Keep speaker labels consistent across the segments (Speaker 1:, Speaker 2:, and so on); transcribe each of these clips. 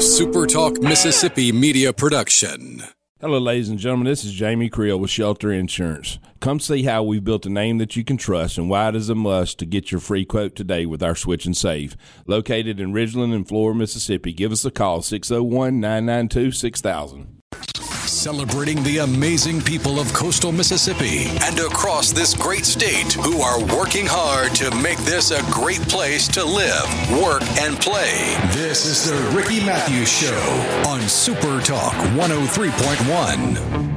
Speaker 1: Super Talk Mississippi media production.
Speaker 2: Hello, ladies and gentlemen. This is Jamie Creel with Shelter Insurance. Come see how we've built a name that you can trust and why it is a must to get your free quote today with our Switch and Save. Located in Ridgeland and Flora, Mississippi. Give us a call 601 992 6000
Speaker 1: celebrating the amazing people of coastal Mississippi and across this great state who are working hard to make this a great place to live, work, and play. This is the Ricky Mathews Show on Super Talk 103.1.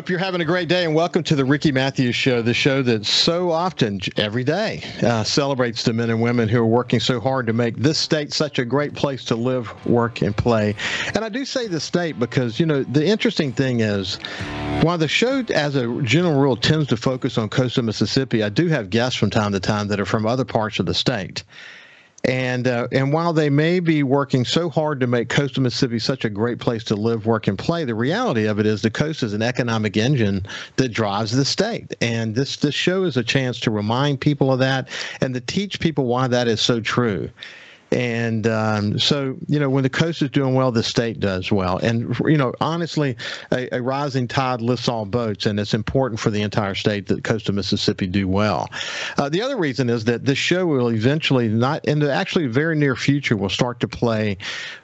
Speaker 3: Hope you're having a great day and welcome to the Ricky Mathews Show, the show that so often, every day, uh, celebrates the men and women who are working so hard to make this state such a great place to live, work, and play. And I do say the state because, you know, the interesting thing is, while the show, as a general rule, tends to focus on coastal Mississippi, I do have guests from time to time that are from other parts of the state. And uh, and while they may be working so hard to make coastal Mississippi such a great place to live, work, and play, the reality of it is the coast is an economic engine that drives the state. And this this show is a chance to remind people of that and to teach people why that is so true. And um, so, you know, when the coast is doing well, the state does well. And, you know, honestly, a, a, rising tide lifts all boats, and it's important for the entire state that coastal Mississippi do well. Uh, the other reason is that this show will eventually, not in the actually very near future, will start to play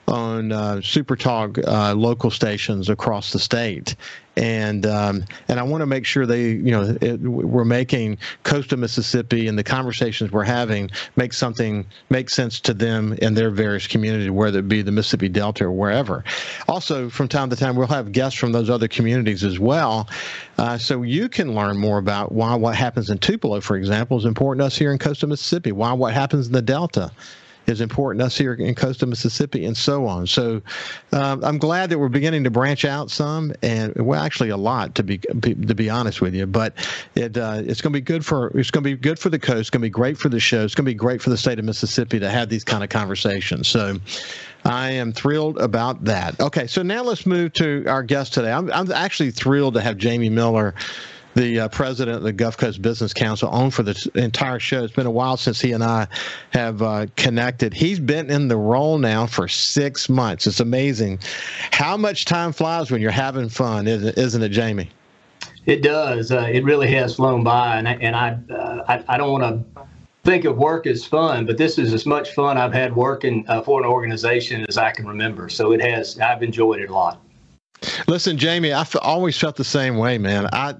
Speaker 3: on uh, Super Talk uh, local stations across the state and um, and I want to make sure they, you know, it, we're making coastal Mississippi and the conversations we're having make something make sense to them in their various communities, whether it be the Mississippi Delta or wherever. Also, from time to time, we'll have guests from those other communities as well, uh, so you can learn more about why what happens in Tupelo, for example, is important to us here in coastal Mississippi. Why what happens in the Delta is important us here in coastal Mississippi, and so on. So um, I'm glad that we're beginning to branch out some, and well, actually a lot to be to be honest with you. But it uh, it's going to be good for it's going to be good for the coast. It's going to be great for the show. It's going to be great for the state of Mississippi to have these kind of conversations. So. I am thrilled about that. Okay, so now let's move to our guest today. I'm, I'm actually thrilled to have Jamie Miller the uh, president of the Gulf Coast Business Council, on for the entire show. It's been a while since he and I have uh, connected. He's been in the role now for six months. It's amazing how much time flies when you're having fun, isn't it, Jamie?
Speaker 4: It does. Uh, it really has flown by, and I, and I, uh, I, I, don't want to think of work as fun, but this is as much fun I've had working uh, for an organization as I can remember. So it has. I've enjoyed it a lot.
Speaker 3: Listen, Jamie, I always felt the same way, man. I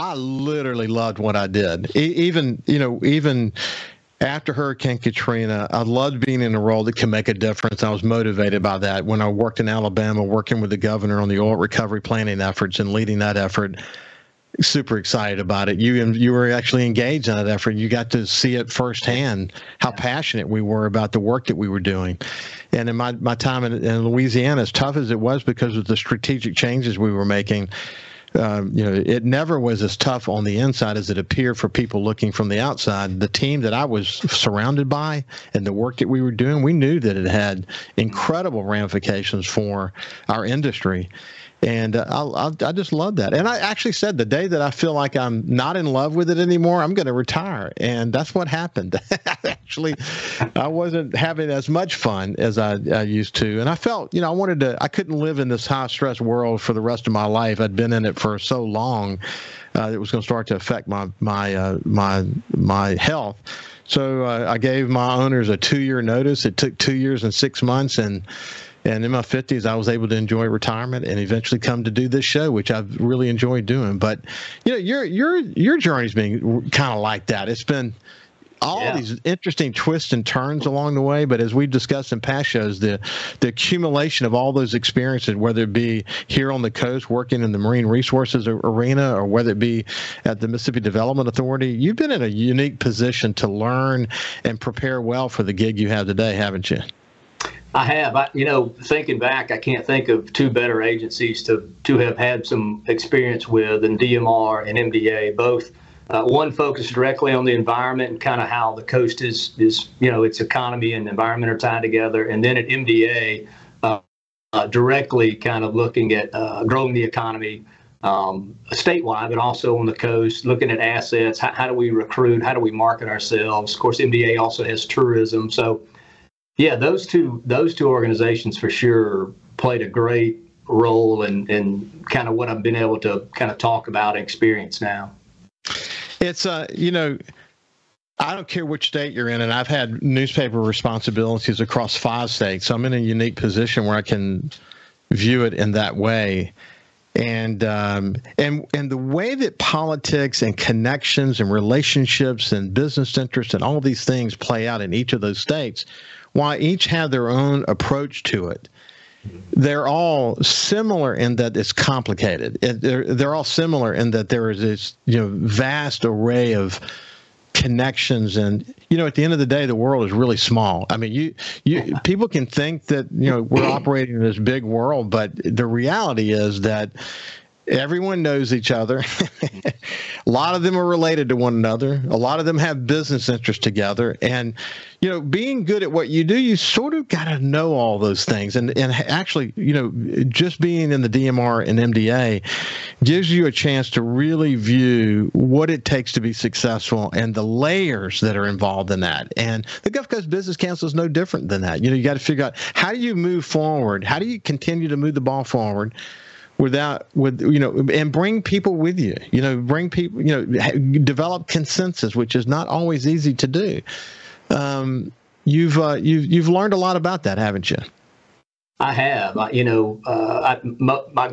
Speaker 3: I literally loved what I did. even you know, even after Hurricane Katrina, I loved being in a role that can make a difference. I was motivated by that. When I worked in Alabama, working with the governor on the oil recovery planning efforts and leading that effort, super excited about it. You and you were actually engaged in that effort. You got to see it firsthand how passionate we were about the work that we were doing. And in my, my time in, in Louisiana, as tough as it was because of the strategic changes we were making, um, you know, it never was as tough on the inside as it appeared for people looking from the outside. The team that I was surrounded by and the work that we were doing, we knew that it had incredible ramifications for our industry and uh, I, I just love that. And I actually said the day that I feel like I'm not in love with it anymore, I'm going to retire, and that's what happened. actually, I wasn't having as much fun as I, I, used to, and I felt, you know, I wanted to. I couldn't live in this high stress world for the rest of my life. I'd been in it for so long. Uh, it was going to start to affect my my uh, my my health. So uh, I gave my owners a two year notice. It took two years and six months, and and in my 50s i was able to enjoy retirement and eventually come to do this show which i've really enjoyed doing but you know your your your journey's been kind of like that it's been all yeah. these interesting twists and turns along the way. But as we've discussed in past shows, the the accumulation of all those experiences, whether it be here on the coast working in the marine resources arena, or whether it be at the Mississippi Development Authority, you've been in a unique position to learn and prepare well for the gig you have today, haven't you?
Speaker 4: I have. I, you know, thinking back, I can't think of two better agencies to to have had some experience with than DMR and MDA. Both, uh, one focused directly on the environment and kind of how the coast is is you know its economy and environment are tied together, and then at MDA, uh, uh, directly kind of looking at uh, growing the economy. Um, statewide, but also on the coast, looking at assets. How, how do we recruit? How do we market ourselves? Of course, MDA also has tourism. So yeah, those two those two organizations for sure played a great role in, in kind of what I've been able to kind of talk about and experience now.
Speaker 3: It's uh, you know, I don't care which state you're in, and I've had newspaper responsibilities across five states. So I'm in a unique position where I can view it in that way. And um, and and the way that politics and connections and relationships and business interests and all these things play out in each of those states, while each have their own approach to it, they're all similar in that it's complicated. They're, they're all similar in that there is this you know vast array of connections and you know at the end of the day the world is really small i mean you you people can think that you know we're operating in this big world but the reality is that Everyone knows each other. a lot of them are related to one another. A lot of them have business interests together. And, you know, being good at what you do, you sort of got to know all those things. And, and actually, you know, just being in the DMR and MDA gives you a chance to really view what it takes to be successful and the layers that are involved in that. And the Gulf Coast Business Council is no different than that. You know, you got to figure out how do you move forward? How do you continue to move the ball forward? Without with you know and bring people with you you know bring people you know develop consensus which is not always easy to do. Um, you've uh, you've you've learned a lot about that haven't you?
Speaker 4: I have. You know uh, I, my, my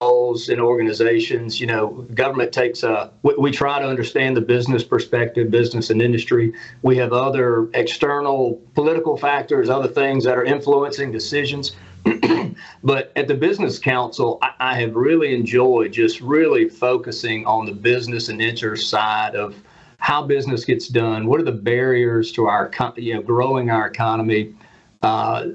Speaker 4: goals in organizations you know government takes a we, we try to understand the business perspective business and industry. We have other external political factors other things that are influencing decisions but at the Business Council, I, I, have really enjoyed just really focusing on the business and interest side of how business gets done. What are the barriers to our, you know, growing our economy? Uh,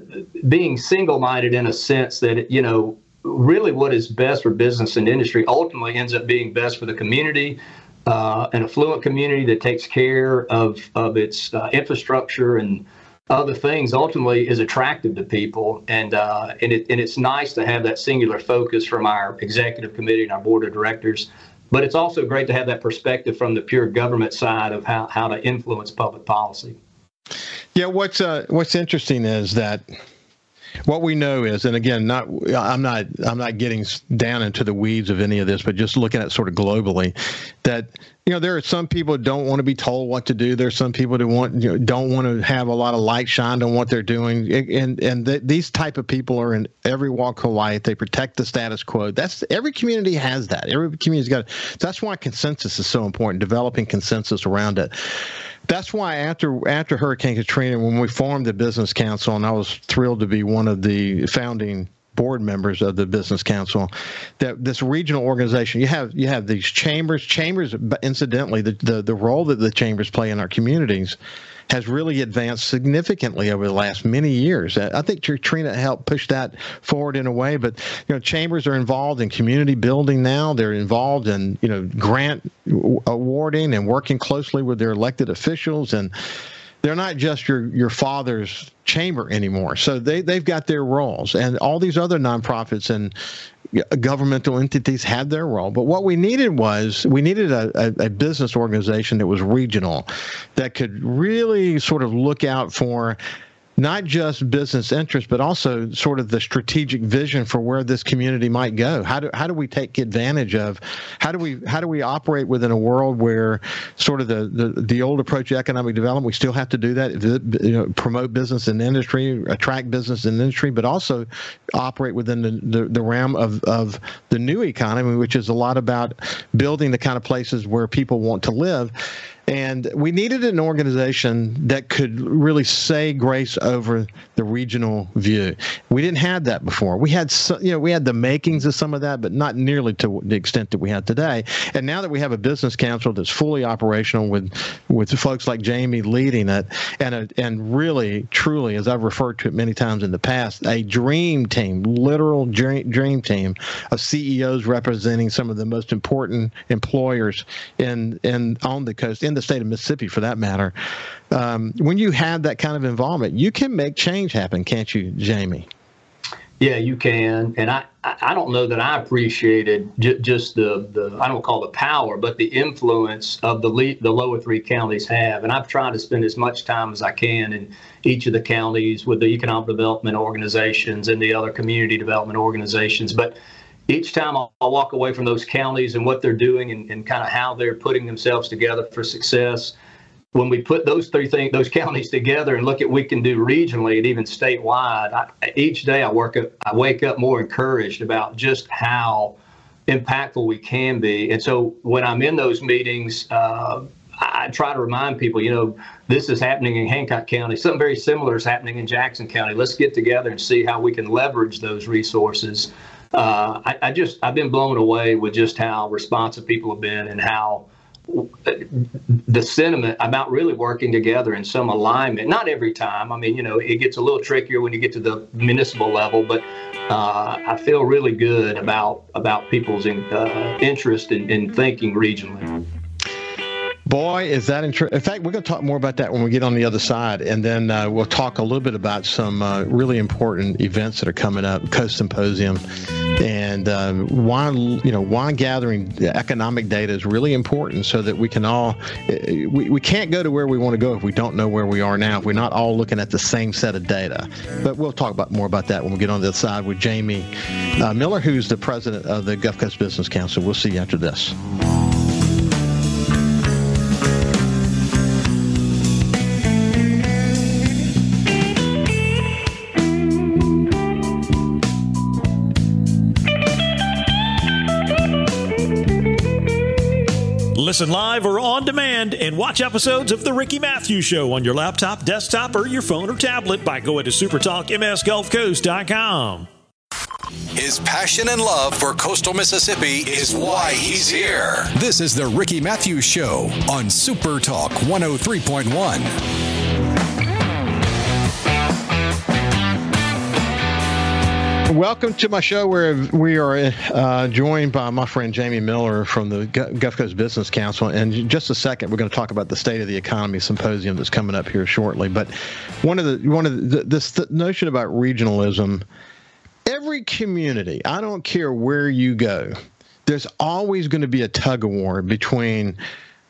Speaker 4: being single-minded in a sense that you know really what is best for business and industry ultimately ends up being best for the community, uh, an affluent community that takes care of of its uh, infrastructure and other things ultimately is attractive to people. And uh, and, it, and it's nice to have that singular focus from our executive committee and our board of directors. But it's also great to have that perspective from the pure government side of how, how to influence public policy.
Speaker 3: Yeah what's uh, what's interesting is that what we know is, and again, not I'm not I'm not getting down into the weeds of any of this, but just looking at sort of globally, that you know there are some people who don't want to be told what to do. There's some people who want you know, don't want to have a lot of light shined on what they're doing, and and the, these type of people are in every walk of life. They protect the status quo. That's every community has that. Every community's got. That's why consensus is so important. Developing consensus around it that's why after after Hurricane Katrina, when we formed the Business Council, and I was thrilled to be one of the founding board members of the business council that this regional organization you have you have these chambers chambers incidentally the, the the role that the chambers play in our communities has really advanced significantly over the last many years. I think Trina helped push that forward in a way, but you know, chambers are involved in community building now. They're involved in you know grant awarding and working closely with their elected officials and they're not just your your father's chamber anymore. So they they've got their roles, and all these other nonprofits and governmental entities had their role. But what we needed was we needed a, a, a business organization that was regional, that could really sort of look out for not just business interest, but also sort of the strategic vision for where this community might go. How do how do we take advantage of? How do we how do we operate within a world where sort of the the, the old approach to economic development? We still have to do that. You know, promote business and industry, attract business and industry, but also operate within the, the, the realm of of the new economy, which is a lot about building the kind of places where people want to live and we needed an organization that could really say grace over the regional view. We didn't have that before. We had, you know, we had the makings of some of that, but not nearly to the extent that we have today. And now that we have a business council that's fully operational with, with folks like Jamie leading it, and a, and really, truly, as I've referred to it many times in the past, a dream team, literal dream, dream team of CEOs representing some of the most important employers in in on the coast. In in the state of Mississippi for that matter, um, when you have that kind of involvement, you can make change happen, can't you, Jamie?
Speaker 4: Yeah, you can, and I, I don't know that I appreciated j- just the, the I don't call the power, but the influence of the le- the lower three counties have. And I've tried to spend as much time as I can in each of the counties with the economic development organizations and the other community development organizations. But each time I'll, I'll walk away from those counties and what they're doing and, and kind of how they're putting themselves together for success when we put those three things, those counties together, and look at what we can do regionally and even statewide, I, each day I work, up, I wake up more encouraged about just how impactful we can be. And so when I'm in those meetings, uh, I try to remind people, you know, this is happening in Hancock County. Something very similar is happening in Jackson County. Let's get together and see how we can leverage those resources. Uh, I, I just I've been blown away with just how responsive people have been and how the sentiment about really working together in some alignment. Not every time. I mean, you know, it gets a little trickier when you get to the municipal level, but uh, I feel really good about about people's in, uh, interest in, in thinking regionally.
Speaker 3: Boy, is that interesting. in fact, we're going to talk more about that when we get on the other side, and then uh, we'll talk a little bit about some uh, really important events that are coming up, Coast Symposium, and uh, why you know why gathering economic data is really important, so that we can all we, we can't go to where we want to go if we don't know where we are now. If we're not all looking at the same set of data, but we'll talk about more about that when we get on the other side with Jamie uh, Miller, who's the president of the Gulf Coast Business Council. We'll see you after this.
Speaker 5: Listen live or on demand and watch episodes of The Ricky Mathews Show on your laptop, desktop, or your phone or tablet by going to supertalkmsgulfcoast.com.
Speaker 1: His passion and love for coastal Mississippi is why he's here. This is The Ricky Mathews Show on Super Talk 103.1.
Speaker 3: Welcome to my show where we are uh, joined by my friend Jamie Miller from the Gulf Coast Business Council. And in just a second, we're going to talk about the State of the Economy Symposium that's coming up here shortly. But one of the one of the, this the notion about regionalism, every community, I don't care where you go, there's always going to be a tug of war between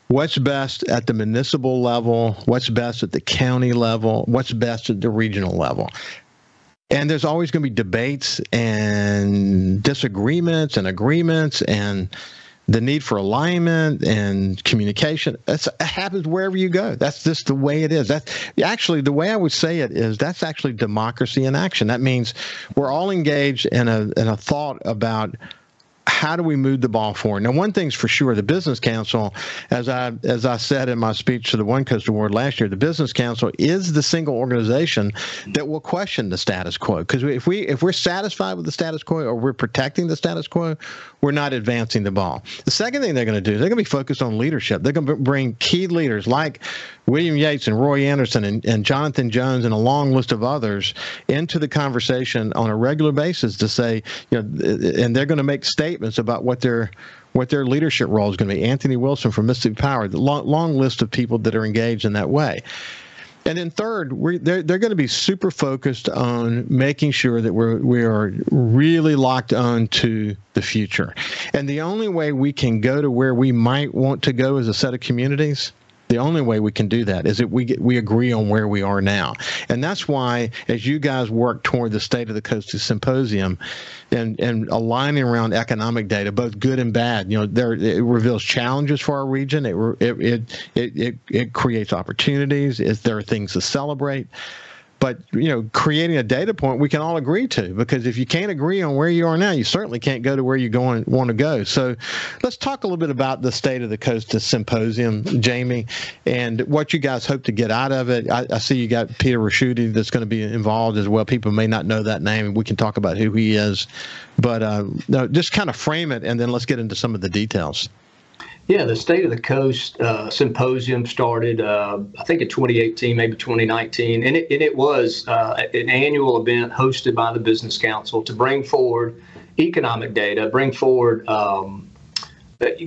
Speaker 3: what's best at the municipal level, what's best at the county level, what's best at the regional level and there's always going to be debates and disagreements and agreements and the need for alignment and communication. That's, it happens wherever you go. That's just the way it is. That's actually the way i would say it is that's actually democracy in action. That means we're all engaged in a in a thought about how do we move the ball forward? Now, one thing's for sure: the Business Council, as I as I said in my speech to the One Coast Award last year, the Business Council is the single organization that will question the status quo. Because if we if we're satisfied with the status quo or we're protecting the status quo, we're not advancing the ball. The second thing they're going to do is they're going to be focused on leadership. They're going to bring key leaders like William Yates and Roy Anderson and, and Jonathan Jones and a long list of others into the conversation on a regular basis to say, you know, and they're going to make statements about what their what their leadership role is going to be. Anthony Wilson from Mississippi Power, the long, long list of people that are engaged in that way. And then third, they're, they're going to be super focused on making sure that we're, we are really locked on to the future. And the only way we can go to where we might want to go as a set of communities the only way we can do that is that we get, we agree on where we are now, and that's why as you guys work toward the State of the Coast Symposium, and and aligning around economic data, both good and bad, you know, there it reveals challenges for our region. It it it it, it creates opportunities. Is there are things to celebrate? But you know creating a data point we can all agree to because if you can't agree on where you are now you certainly can't go to where you going want to go. So let's talk a little bit about the state of the coast symposium jamie and what you guys hope to get out of it. I, I see you got peter Ricchiuti that's going to be involved as well. People may not know that name. We can talk about who he is but uh, no, just kind of frame it and then let's get into some of the details
Speaker 4: yeah, the State of the Coast uh, symposium started, uh, I think, in 2018, maybe 2019, and it, and it was uh, an annual event hosted by the Business Council to bring forward economic data, bring forward um,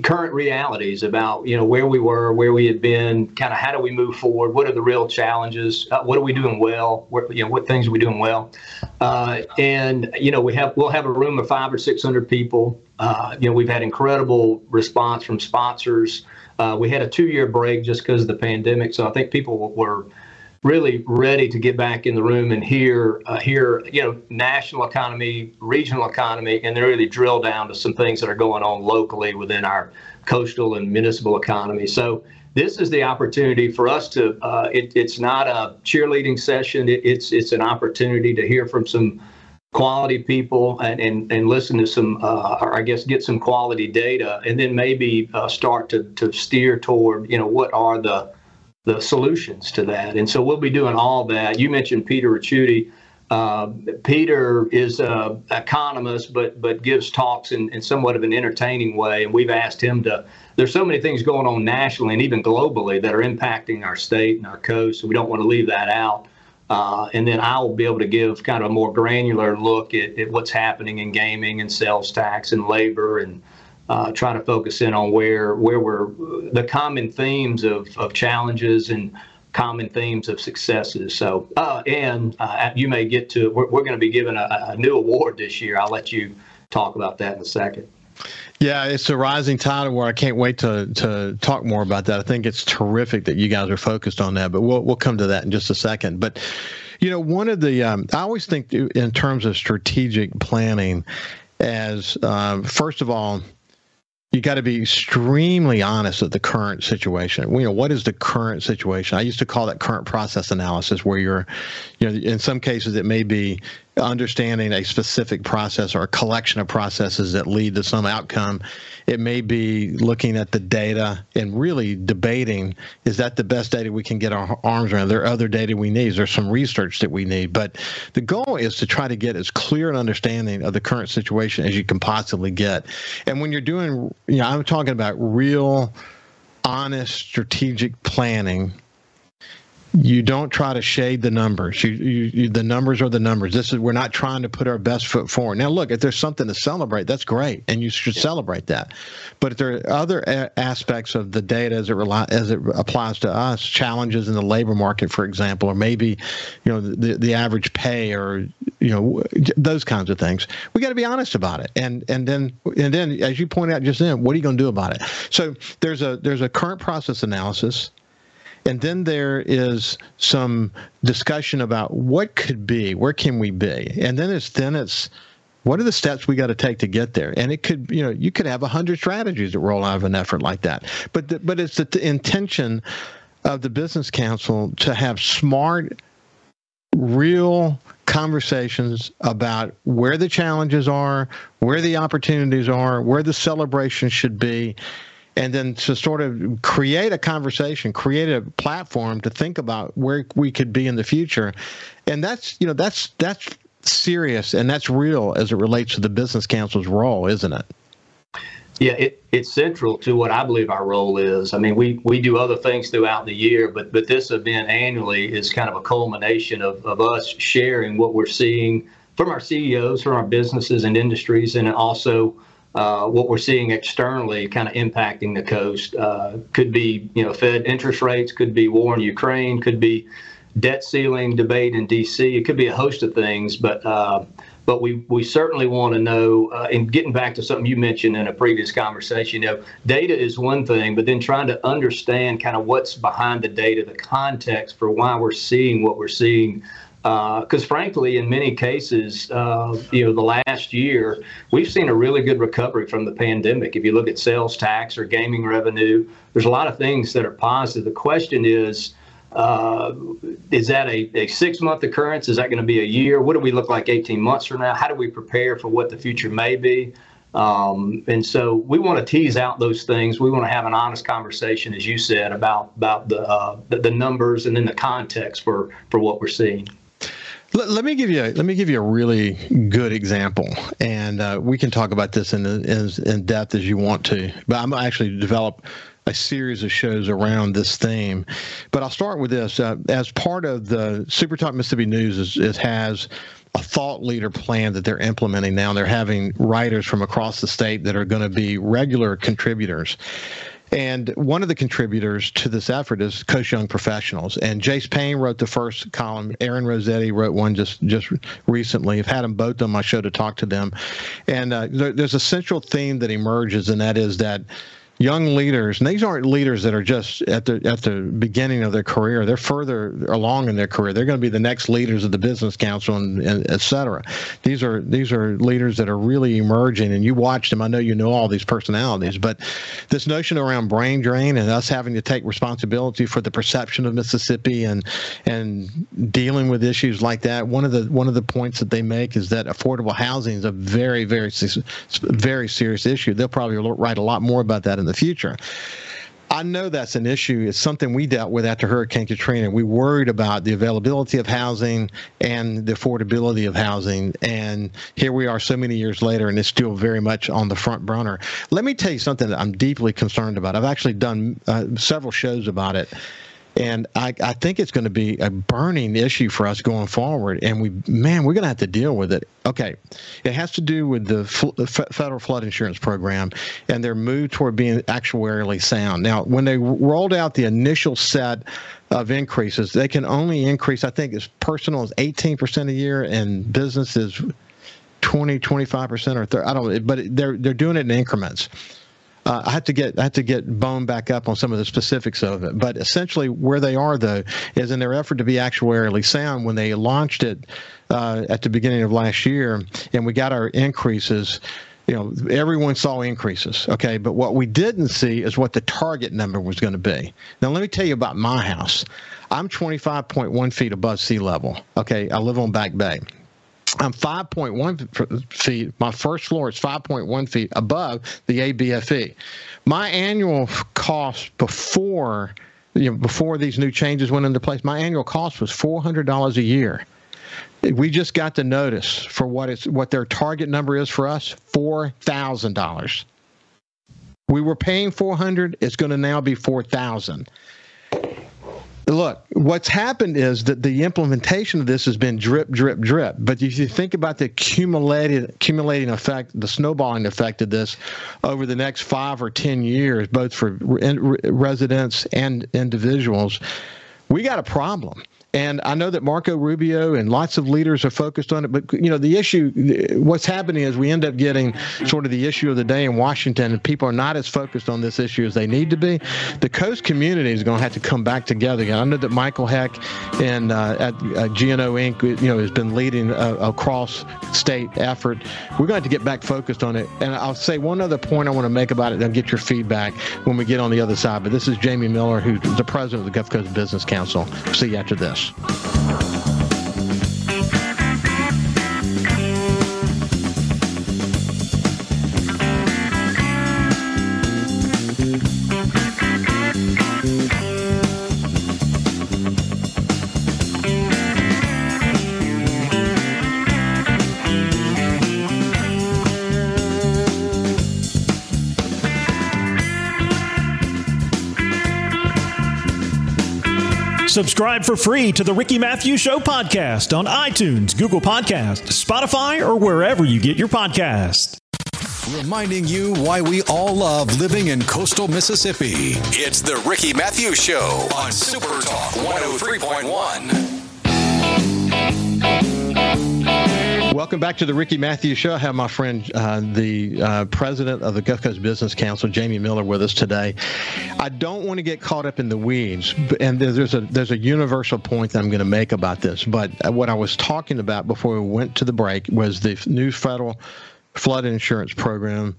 Speaker 4: current realities about you know where we were, where we had been, kind of how do we move forward? What are the real challenges? Uh, what are we doing well? What, you know, what things are we doing well? Uh, and you know, we have we'll have a room of five or six hundred people. Uh, you know, we've had incredible response from sponsors. Uh, we had a two-year break just because of the pandemic, so I think people were really ready to get back in the room and hear uh, hear you know national economy, regional economy, and then really drill down to some things that are going on locally within our coastal and municipal economy. So this is the opportunity for us to. Uh, it, it's not a cheerleading session. It, it's it's an opportunity to hear from some quality people and, and, and listen to some, uh, or I guess get some quality data, and then maybe uh, start to, to steer toward, you know, what are the the solutions to that. And so we'll be doing all that. You mentioned Peter Ricchiuti. Uh, Peter is an economist, but but gives talks in, in somewhat of an entertaining way. And we've asked him to. There's so many things going on nationally and even globally that are impacting our state and our coast. So we don't want to leave that out. Uh, and then I will be able to give kind of a more granular look at, at what's happening in gaming and sales tax and labor and uh, try to focus in on where where we're the common themes of, of challenges and common themes of successes. So, uh, and uh, you may get to we're, we're going to be given a, a, new award this year. I'll let you talk about that in a second.
Speaker 3: Yeah, it's a rising tide where I can't wait to to talk more about that. I think it's terrific that you guys are focused on that, but we'll we'll come to that in just a second. But you know, one of the um, I always think in terms of strategic planning, as uh, first of all you got to be extremely honest with the current situation. You know, what is the current situation? I used to call that current process analysis, where you're, you know, in some cases it may be understanding a specific process or a collection of processes that lead to some outcome. It may be looking at the data and really debating is that the best data we can get our arms around? There are other data we need. There's some research that we need. But the goal is to try to get as clear an understanding of the current situation as you can possibly get. And when you're doing, you know, I'm talking about real, honest strategic planning you don't try to shade the numbers. You, you, you, the numbers are the numbers. This is we're not trying to put our best foot forward. Now, look, if there's something to celebrate, that's great, and you should yeah. celebrate that. But if there are other a- aspects of the data as it as it applies to us, challenges in the labor market, for example, or maybe you know the the average pay, or you know those kinds of things, we got to be honest about it. And and then and then, as you point out just then, what are you going to do about it? So there's a there's a current process analysis and then there is some discussion about what could be, where can we be, and then it's then it's what are the steps we got to take to get there? And it could, you know, you could have a hundred strategies that roll out of an effort like that. But the, but it's the t- intention of the business council to have smart, real conversations about where the challenges are, where the opportunities are, where the celebration should be, and then to sort of create a conversation, create a platform to think about where we could be in the future. And that's, you know, that's that's serious and that's real as it relates to the business council's role, isn't it?
Speaker 4: Yeah, it, it's central to what I believe our role is. I mean, we, we do other things throughout the year, but but this event annually is kind of a culmination of, of us sharing what we're seeing from our CEOs, from our businesses and industries, and also uh, what we're seeing externally kind of impacting the coast. Uh, could be, you know, Fed interest rates, could be war in Ukraine, could be debt ceiling debate in D.C. It could be a host of things, but uh, but we we certainly want to know. Uh, and getting back to something you mentioned in a previous conversation, you know, data is one thing, but then trying to understand kind of what's behind the data, the context for why we're seeing what we're seeing because uh, frankly, in many cases, uh, you know, the last year we've seen a really good recovery from the pandemic. If you look at sales tax or gaming revenue, there's a lot of things that are positive. The question is, uh, is that a, a six month occurrence? Is that going to be a year? What do we look like 18 months from now? How do we prepare for what the future may be? Um, and so we want to tease out those things. We want to have an honest conversation, as you said, about about the, uh, the, the numbers and then the context for for what we're seeing.
Speaker 3: Let, let, me give you a, let me give you a really good example, and uh, we can talk about this in, in in depth as you want to. But I'm actually develop a series of shows around this theme. But I'll start with this. Uh, as part of the Super Talk Mississippi News, is, it has a thought leader plan that they're implementing now. They're having writers from across the state that are going to be regular contributors. And one of the contributors to this effort is Coast Young Professionals. And Jace Payne wrote the first column. Aaron Rossetti wrote one just just recently. I've had them both on my show to talk to them. And uh, there, there's a central theme that emerges, and that is that young leaders, and these aren't leaders that are just at the at the beginning of their career. They're further along in their career. They're going to be the next leaders of the business council and, and et cetera. These are these are leaders that are really emerging, and you watch them. I know you know all these personalities, but this notion around brain drain and us having to take responsibility for the perception of Mississippi and and dealing with issues like that. One of the one of the points that they make is that affordable housing is a very very very serious issue. They'll probably write a lot more about that in the future. I know that's an issue. It's something we dealt with after Hurricane Katrina. We worried about the availability of housing and the affordability of housing. And here we are so many years later, and it's still very much on the front burner. Let me tell you something that I'm deeply concerned about. I've actually done uh, several shows about it. And I, I think it's going to be a burning issue for us going forward. And we, man, we're going to have to deal with it. Okay. It has to do with the f- federal flood insurance program and their move toward being actuarially sound. Now, when they rolled out the initial set of increases, they can only increase, I think, as personal as 18% a year and business is 20, 25% or 30, I don't know, but they're, they're doing it in increments. Uh, I have to get I have to get bone back up on some of the specifics of it. But essentially, where they are though is in their effort to be actuarially sound. When they launched it uh, at the beginning of last year, and we got our increases you know, everyone saw increases. Okay. But what we didn't see is what the target number was going to be. Now, let me tell you about my house. I'm 25.1 feet above sea level. Okay. I live on Back Bay. I'm 5.1 feet. My first floor is 5.1 feet above the ABFE. My annual cost before you know, before these new changes went into place, my annual cost was $400 a year. We just got the notice for what it's what their target number is for us, four thousand dollars. We were paying four hundred. It's going to now be four thousand. Look, what's happened is that the implementation of this has been drip, drip, drip. But if you think about the accumulated, accumulating effect, the snowballing effect of this over the next five or 10 years, both for residents and individuals, we got a problem. And I know that Marco Rubio and lots of leaders are focused on it. But, you know, the issue, what's happening is we end up getting sort of the issue of the day in Washington, and people are not as focused on this issue as they need to be. The coast community is going to have to come back together again. I know that Michael Hecht and uh, at uh, GNO Inc., you know, has been leading a, a cross state effort. We're going to, to get back focused on it. And I'll say one other point I want to make about it, and get your feedback when we get on the other side. But this is Jamie Miller, who's the president of the Gulf Coast Business Council. See you after this. Tschüss.
Speaker 5: Subscribe for free to the Ricky Mathews Show podcast on iTunes, Google Podcast, Spotify, or wherever you get your podcast.
Speaker 1: Reminding you why we all love living in coastal Mississippi. It's the Ricky Mathews Show on Super Talk 103.1.
Speaker 3: Welcome back to the Ricky Mathews Show. I have my friend, uh, the uh, president of the Gulf Coast Business Council, Jamie Miller, with us today. I don't want to get caught up in the weeds, and there's a there's a universal point that I'm going to make about this. But what I was talking about before we went to the break was the new federal flood insurance program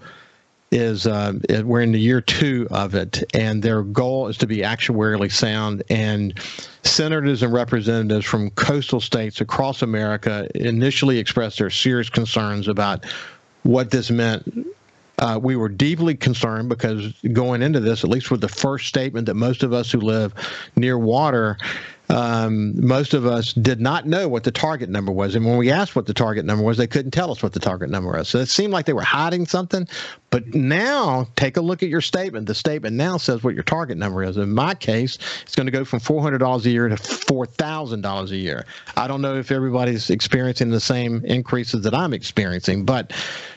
Speaker 3: is uh, we're in the year two of it, and their goal is to be actuarially sound. And senators and representatives from coastal states across America initially expressed their serious concerns about what this meant. Uh, we were deeply concerned because going into this, at least with the first statement that most of us who live near water um, most of us did not know what the target number was. And when we asked what the target number was, they couldn't tell us what the target number was. So it seemed like they were hiding something. But now, take a look at your statement. The statement now says what your target number is. In my case, it's going to go from $400 a year to $4,000 a year. I don't know if everybody's experiencing the same increases that I'm experiencing, but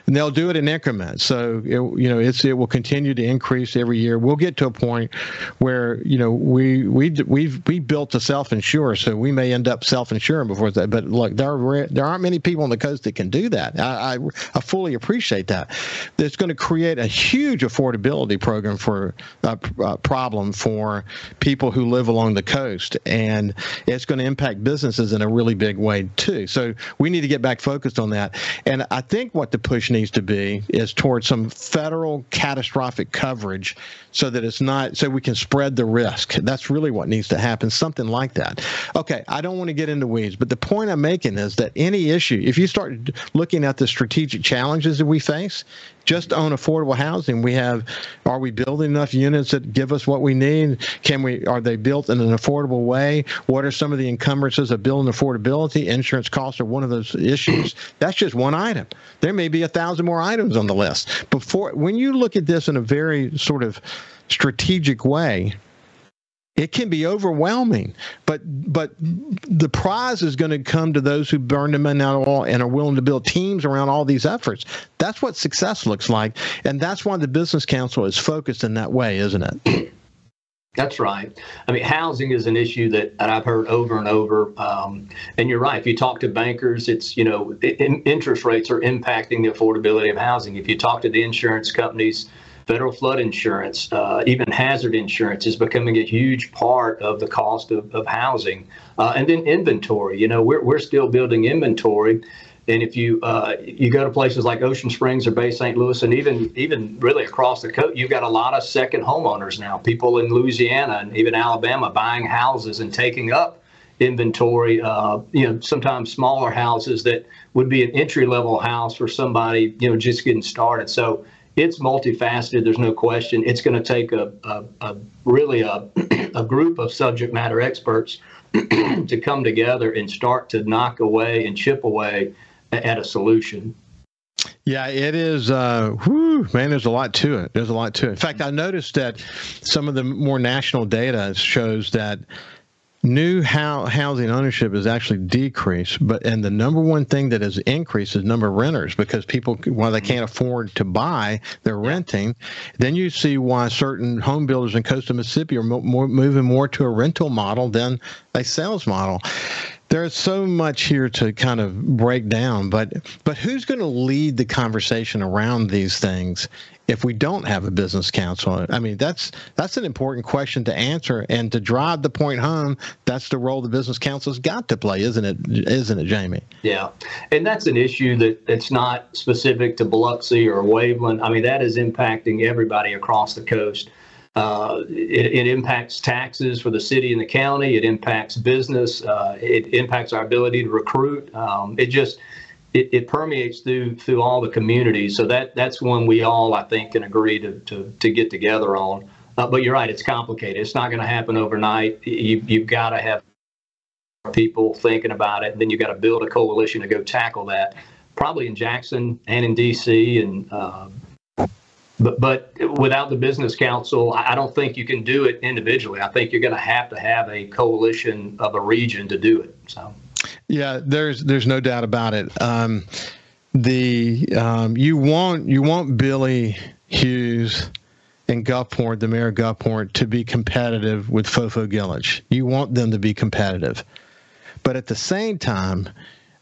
Speaker 3: they'll do it in increments. So, it, you know, it's it will continue to increase every year. We'll get to a point where, you know, we we we've we built a self-insure, so we may end up self-insuring before that. But look, there are there aren't many people on the coast that can do that. I I, I fully appreciate that. It's going to create a huge affordability program for uh, a, a uh, problem for people who live along the coast, and it's going to impact businesses in a really big way too. So we need to get back focused on that. And I think what the push needs to be is towards some federal catastrophic coverage, so that it's not so we can spread the risk. That's really what needs to happen. Something like that. Okay, I don't want to get into weeds, but the point I'm making is that any issue, if you start looking at the strategic challenges that we face, just on affordable housing, we have are we building enough units that give us what we need? Can we are they built in an affordable way? What are some of the encumbrances of building affordability? Insurance costs are one of those issues. That's just one item. There may be a thousand more items on the list. Before when you look at this in a very sort of strategic way, it can be overwhelming but but the prize is going to come to those who burn the men out all and are willing to build teams around all these efforts that's what success looks like and that's why the business council is focused in that way isn't it
Speaker 4: that's right. I mean, housing is an issue that, that I've heard over and over. Um, and you're right. If you talk to bankers, it's, you know, in, interest rates are impacting the affordability of housing. If you talk to the insurance companies, federal flood insurance, uh, even hazard insurance is becoming a huge part of the cost of, of housing. Uh, and then inventory, you know, we're, we're still building inventory. And if you uh, you go to places like Ocean Springs or Bay St. Louis, and even even really across the coast, you've got a lot of second homeowners now. People in Louisiana and even Alabama buying houses and taking up inventory. Uh, you know, sometimes smaller houses that would be an entry level house for somebody you know just getting started. So it's multifaceted. There's no question. It's going to take a, a, a really a, a group of subject matter experts to come together and start to knock away and chip away at a solution.
Speaker 3: Yeah, it is. Uh, whew, man, there's a lot to it. There's a lot to it. In fact, I noticed that some of the more national data shows that new housing ownership has actually decreased but and the number one thing that has increased is number of renters because people while they can't afford to buy they're renting. Then you see why certain home builders in coastal mississippi are more, moving more to a rental model than a sales model there's so much here to kind of break down but but who's going to lead the conversation around these things if we don't have a business council? I mean, that's that's an important question to answer and to drive the point home. That's the role the business council's got to play, isn't it? Isn't it, Jamie?
Speaker 4: Yeah, and that's an issue that that's not specific to Biloxi or Waveland. I mean, that is impacting everybody across the coast. Uh, it, it, impacts taxes for the city and the county. It impacts business. Uh, it impacts our ability to recruit. Um, it just it, it, permeates through through all the communities. So that that's one we all I think can agree to to, to get together on. Uh, but you're right, it's complicated. It's not going to happen overnight. You you've got to have people thinking about it, and then you've got to build a coalition to go tackle that. Probably in Jackson and in D.C. and uh, but but without the business council, I don't think you can do it individually. I think you're going to have to have a coalition of a region to do it. So.
Speaker 3: Yeah, there's there's no doubt about it. Um, the um, you want you want Billy Hewes and Gulfport, the mayor of Gulfport, to be competitive with Fofo Gilich. You want them to be competitive, but at the same time,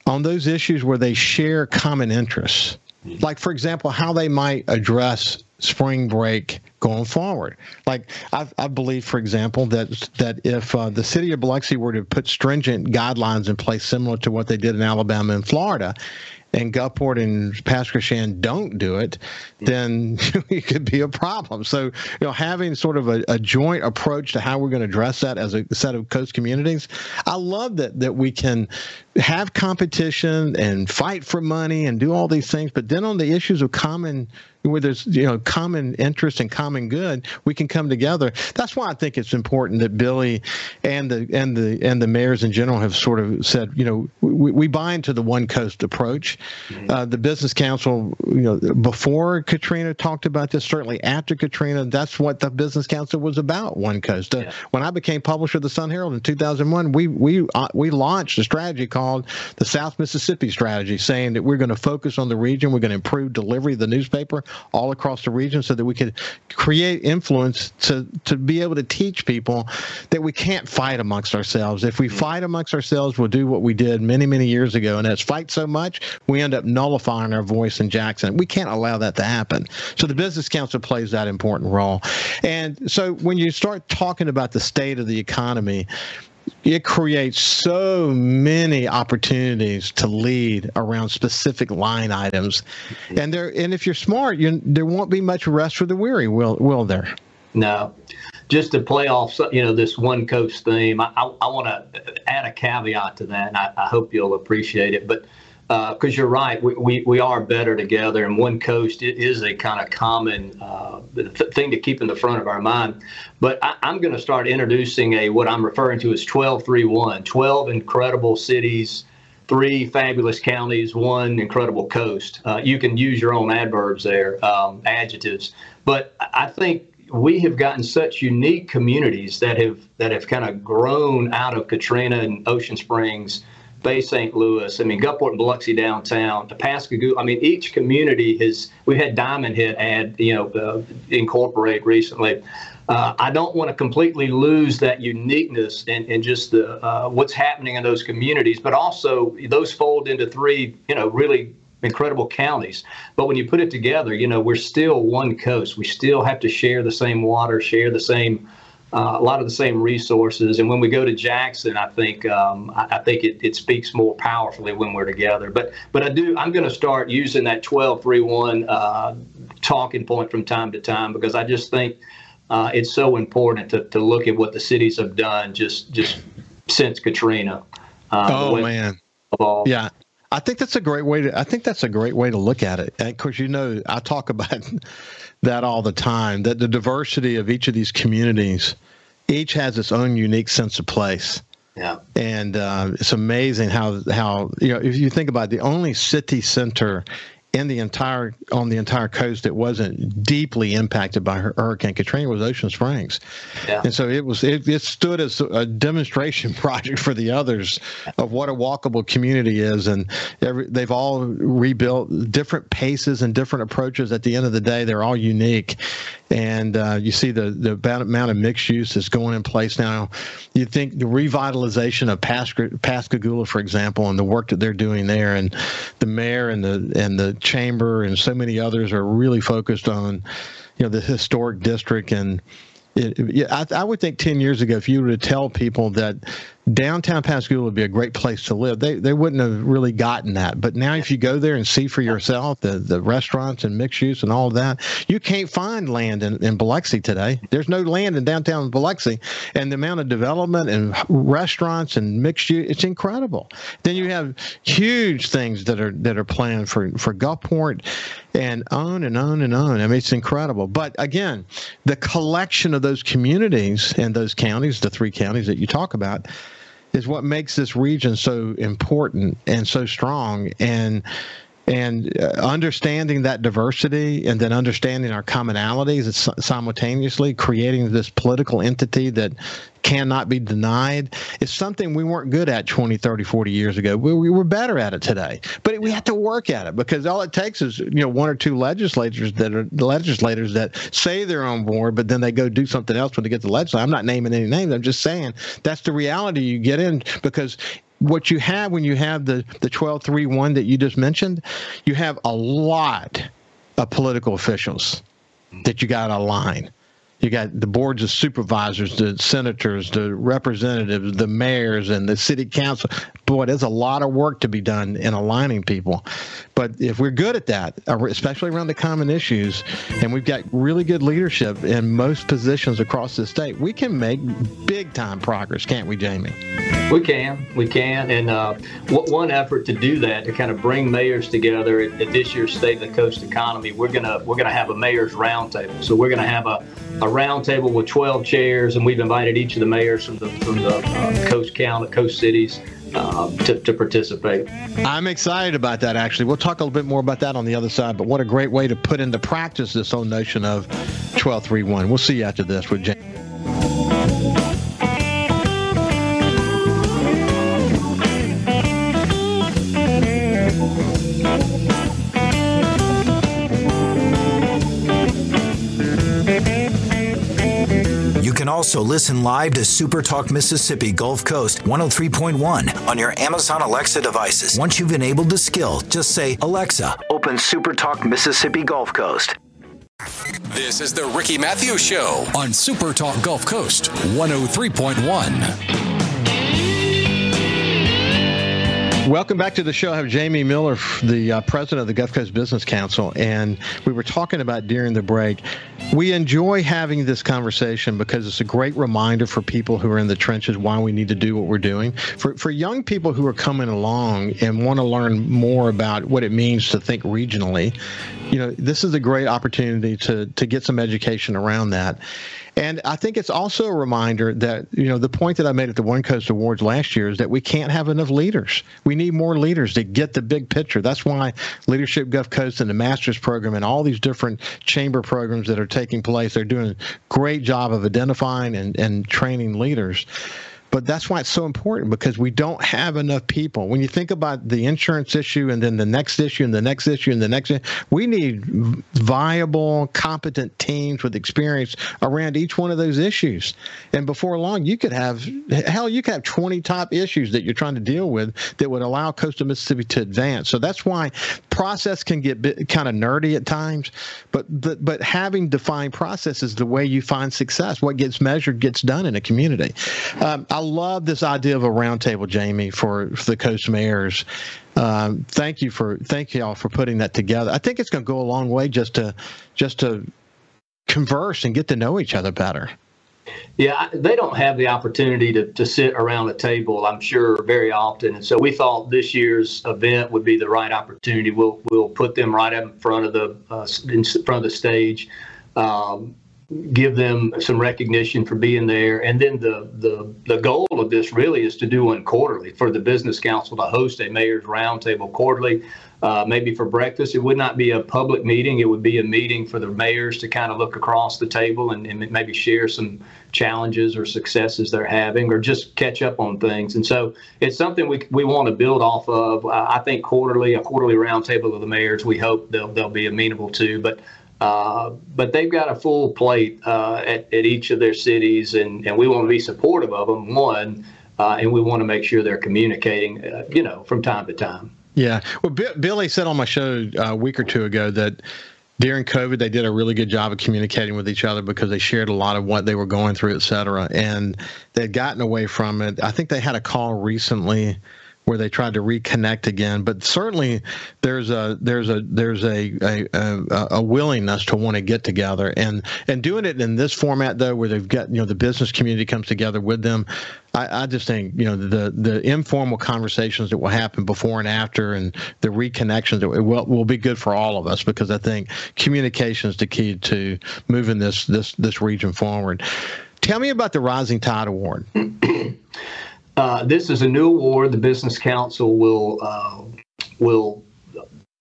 Speaker 3: on those issues where they share common interests, like for example, how they might address spring break going forward. Like I, I believe, for example, that that if uh, the city of Biloxi were to put stringent guidelines in place similar to what they did in Alabama and Florida, and Gulfport and Pasquotank don't do it, then it could be a problem. So, you know, having sort of a, a joint approach to how we're going to address that as a set of coast communities, I love that that we can have competition and fight for money and do all these things, but then on the issues of common where there's you know common interest and common good, we can come together. That's why I think it's important that Billy and the and the and the mayors in general have sort of said, you know, we, we buy into the one coast approach. Mm-hmm. Uh, the business council, you know, before Katrina talked about this, certainly after Katrina, that's what the business council was about. One coast. Uh, yeah. When I became publisher of the Sun Herald in 2001, we we uh, we launched a strategy called the South Mississippi Strategy, saying that we're going to focus on the region, we're going to improve delivery of the newspaper all across the region so that we could create influence to, to be able to teach people that we can't fight amongst ourselves. If we mm-hmm. fight amongst ourselves, we'll do what we did many, many years ago. And as fight so much, we end up nullifying our voice in Jackson. We can't allow that to happen. So the Business Council plays that important role. And so when you start talking about the state of the economy, it creates so many opportunities to lead around specific line items, and there. And if you're smart, you, there won't be much rest for the weary. Will will there?
Speaker 4: No. Just to play off, you know, this one coach theme, I, I, I want to add a caveat to that, and I, I hope you'll appreciate it. But because uh, you're right, we, we, we are better together, and one coast is a kind of common uh, th- thing to keep in the front of our mind. But I, am going to start introducing a what I'm referring to as 12 3 1 12 incredible cities, three fabulous counties, one incredible coast. Uh, you can use your own adverbs there, um, adjectives. But I think we have gotten such unique communities that have that have kind of grown out of Katrina and Ocean Springs Bay St. Louis. I mean, Gulfport and Biloxi downtown, to Pascagoula. I mean, each community has. We've had Diamond Head add, you know, uh, incorporate recently. Uh, I don't want to completely lose that uniqueness and, and just the uh, what's happening in those communities, but also those fold into three, you know, really incredible counties. But when you put it together, you know, we're still one coast. We still have to share the same water, share the same uh, a lot of the same resources. And when we go to Jackson, I think um, I, I, think it, it speaks more powerfully when we're together. But but I do I'm going to start using that 12-3-1 uh, talking point from time to time because I just think uh, it's so important to, to look at what the cities have done just just since Katrina.
Speaker 3: Uh, oh man, yeah. I think that's a great way to. I think that's a great way to look at it. And of course, you know, I talk about that all the time. That the diversity of each of these communities, each has its own unique sense of place.
Speaker 4: Yeah.
Speaker 3: And uh, it's amazing how how you know if you think about it, the only city center in the entire on the entire coast that wasn't deeply impacted by Hurricane Katrina was Ocean Springs, yeah. and so it was it, it stood as a demonstration project for the others of what a walkable community is, and every, they've all rebuilt different paces and different approaches. At the end of the day, they're all unique, and uh, you see the the amount of mixed use that's going in place now. You think the revitalization of Pascagoula, for example, and the work that they're doing there, and the mayor and the and the chamber and so many others are really focused on, you know, the historic district and. It, it, I, I would think 10 years ago, if you were to tell people that downtown Pascagoula would be a great place to live. They they wouldn't have really gotten that. But now, if you go there and see for yourself the, the restaurants and mixed use and all of that, you can't find land in, in Biloxi today. There's no land in downtown Biloxi, and the amount of development and restaurants and mixed use, it's incredible. Then you have huge things that are that are planned for for Gulfport and on and on and on. I mean, it's incredible. But again, the collection of those communities and those counties, the three counties that you talk about, is what makes this region so important and so strong. And and uh, understanding that diversity and then understanding our commonalities simultaneously creating this political entity that cannot be denied. It's something we weren't good at 20 30 40 years ago. We, we were better at it today. But we have to work at it because all it takes is you know one or two legislators that are legislators that say they're on board but then they go do something else when they get the legislature. I'm not naming any names. I'm just saying that's the reality you get in because what you have when you have the the 12-3-1 that you just mentioned, you have a lot of political officials that you got to align. You got the boards of supervisors, the senators, the representatives, the mayors, and the city council. Boy, there's a lot of work to be done in aligning people. But if we're good at that, especially around the common issues, and we've got really good leadership in most positions across the state, we can make big time progress, can't we, Jamie?
Speaker 4: We can, we can, and uh, one effort to do that to kind of bring mayors together at, at, this year's State of the Coast Economy, we're gonna we're gonna have a mayors roundtable. So we're gonna have a, a roundtable with 12 chairs, and we've invited each of the mayors from the from the uh, coast county, coast cities. Uh, to, to participate.
Speaker 3: I'm excited about that, actually. We'll talk a little bit more about that on the other side, but what a great way to put into practice this whole notion of 1231. We'll see you after this with James.
Speaker 6: Also listen live to Super Talk Mississippi Gulf Coast 103.1 on your Amazon Alexa devices. Once you've enabled the skill, just say, Alexa, open Super Talk Mississippi Gulf Coast.
Speaker 1: This is the Ricky Mathews Show on Super Talk Gulf Coast 103.1.
Speaker 3: Welcome back to the show. I have Jamie Miller, the uh, president of the Gulf Coast Business Council, and we were talking about during the break. We enjoy having this conversation because it's a great reminder for people who are in the trenches why we need to do what we're doing. For for young people who are coming along and want to learn more about what it means to think regionally, you know, this is a great opportunity to to get some education around that. And I think it's also a reminder that, you know, the point that I made at the One Coast Awards last year is that we can't have enough leaders. We need more leaders to get the big picture. That's why Leadership Gulf Coast and the Master's Program and all these different chamber programs that are taking place, they're doing a great job of identifying and, and training leaders. But that's why it's so important because we don't have enough people. When you think about the insurance issue and then the next issue and the next issue and the next, we need viable, competent teams with experience around each one of those issues. And before long, you could have, hell, you could have 20 top issues that you're trying to deal with that would allow coastal Mississippi to advance. So that's why process can get bit, kind of nerdy at times, but, but, but having defined process is the way you find success. What gets measured gets done in a community. Um, love this idea of a roundtable, Jamie, for, for the coast mayors. Um, thank you for thank you all for putting that together. I think it's going to go a long way just to just to converse and get to know each other better.
Speaker 4: Yeah, they don't have the opportunity to, to sit around a table, I'm sure, very often. And so we thought this year's event would be the right opportunity. We'll we'll put them right in front of the uh, in front of the stage. Um, give them some recognition for being there. And then the, the, the goal of this really is to do one quarterly for the business council to host a mayor's roundtable quarterly. Uh, maybe for breakfast. It would not be a public meeting. It would be a meeting for the mayors to kind of look across the table and, and, maybe share some challenges or successes they're having or just catch up on things. And so it's something we, we want to build off of. I think quarterly, a quarterly roundtable of the mayors, we hope they'll, they'll be amenable to. But uh, but they've got a full plate uh, at, at each of their cities, and, and we want to be supportive of them, one, uh, and we want to make sure they're communicating, uh, you know, from time to time.
Speaker 3: Yeah. Well, B- Billy said on my show uh, a week or two ago that during COVID, they did a really good job of communicating with each other because they shared a lot of what they were going through, et cetera. And they'd gotten away from it. I think they had a call recently where they tried to reconnect again. But certainly, there's a there's a there's a a, a, a willingness to want to get together and and doing it in this format though, where they've got you know the business community comes together with them. I, I just think you know the the informal conversations that will happen before and after, and the reconnections that will will be good for all of us because I think communication is the key to moving this this this region forward. Tell me about the Rising Tide Award.
Speaker 4: Uh, this is a new award. The Business Council will uh, will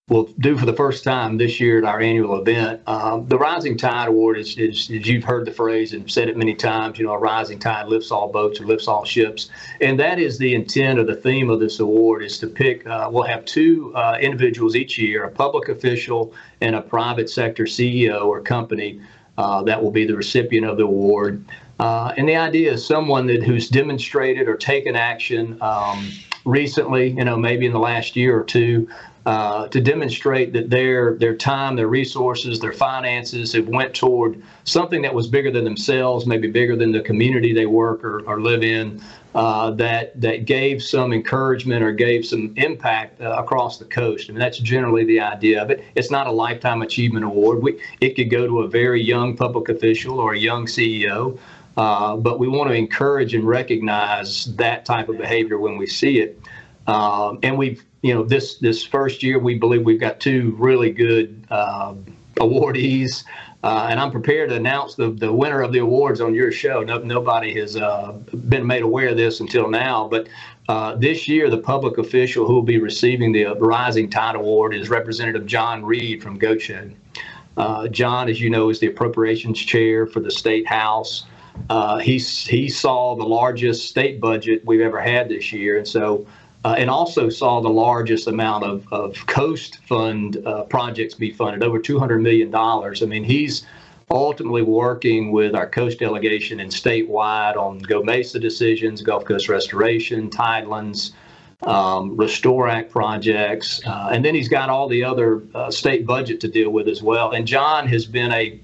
Speaker 4: will do for the first time this year at our annual event. Um, the Rising Tide Award is, is, is, you've heard the phrase and said it many times. You know, a rising tide lifts all boats or lifts all ships, and that is the intent or the theme of this award is to pick. Uh, we'll have two uh, individuals each year, a public official and a private sector CEO or company. Uh, that will be the recipient of the award. Uh, and the idea is someone that who's demonstrated or taken action um, recently, you know, maybe in the last year or two, uh, to demonstrate that their their time, their resources, their finances have went toward something that was bigger than themselves, maybe bigger than the community they work or, or live in, uh, that that gave some encouragement or gave some impact uh, across the coast. I mean, that's generally the idea of it. It's not a lifetime achievement award. We, it could go to a very young public official or a young CEO. Uh, but we want to encourage and recognize that type of behavior when we see it. Um, and we've, you know, this this first year we believe we've got two really good uh, awardees. Uh, and I'm prepared to announce the, the winner of the awards on your show. No, nobody has uh, been made aware of this until now, but uh, this year the public official who will be receiving the Rising Tide Award is Representative John Read from Goat Uh, John, as you know, is the appropriations chair for the state house. Uh, he he saw the largest state budget we've ever had this year, and so uh, and also saw the largest amount of, of coast fund uh, projects be funded, over $200 million. I mean, he's ultimately working with our coast delegation and statewide on GOMESA decisions, Gulf Coast restoration, tidelands, um, Restore Act projects, uh, and then he's got all the other uh, state budget to deal with as well. And John has been a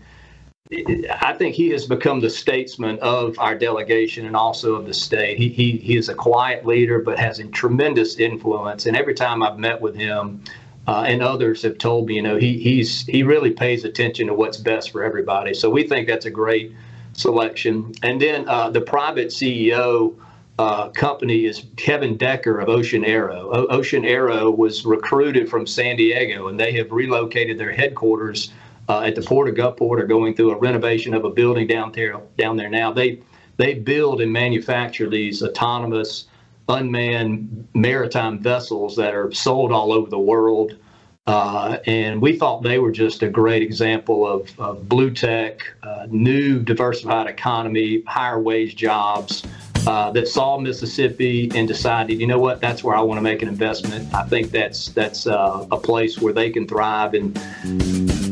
Speaker 4: I think he has become the statesman of our delegation and also of the state. He, he, he is a quiet leader, but has a tremendous influence. And every time I've met with him, uh, and others have told me, you know, he, he's he really pays attention to what's best for everybody. So we think that's a great selection. And then uh, the private CEO uh, company is Kevin Decker of Ocean Aero. O- Ocean Aero was recruited from San Diego, and they have relocated their headquarters uh, at the Port of Gulfport are going through a renovation of a building down there down there now. They they build and manufacture these autonomous unmanned maritime vessels that are sold all over the world. Uh, and we thought they were just a great example of, of blue tech, uh, new diversified economy, higher wage jobs uh, that saw Mississippi and decided, you know what, that's where I want to make an investment. I think that's that's uh, a place where they can thrive and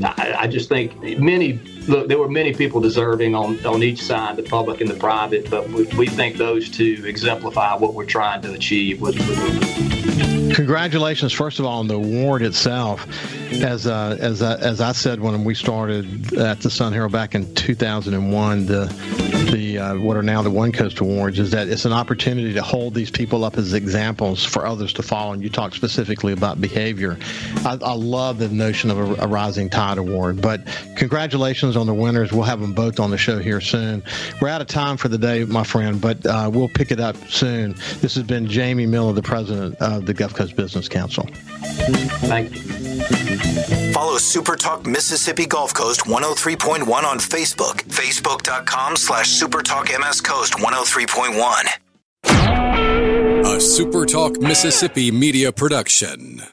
Speaker 4: I, I, just think many look. There were many people deserving on on each side, the public and the private, but we, we think those two exemplify what we're trying to achieve with.
Speaker 3: Congratulations, first of all, on the award itself. As uh, as uh, as I said when we started at the Sun Herald back in 2001, the the uh, what are now the One Coast Awards is that it's an opportunity to hold these people up as examples for others to follow. And you talk specifically about behavior. I, I love the notion of a, a, Rising Tide Award. But congratulations on the winners. We'll have them both on the show here soon. We're out of time for the day, my friend, but uh, we'll pick it up soon. This has been Jamie Miller, the president of the Gulf Coast Business Council.
Speaker 4: Thank you.
Speaker 6: Follow Super Talk Mississippi Gulf Coast 103.1 on Facebook. Facebook.com slash Super Talk MS Coast 103.1.
Speaker 1: A Super Talk Mississippi media production.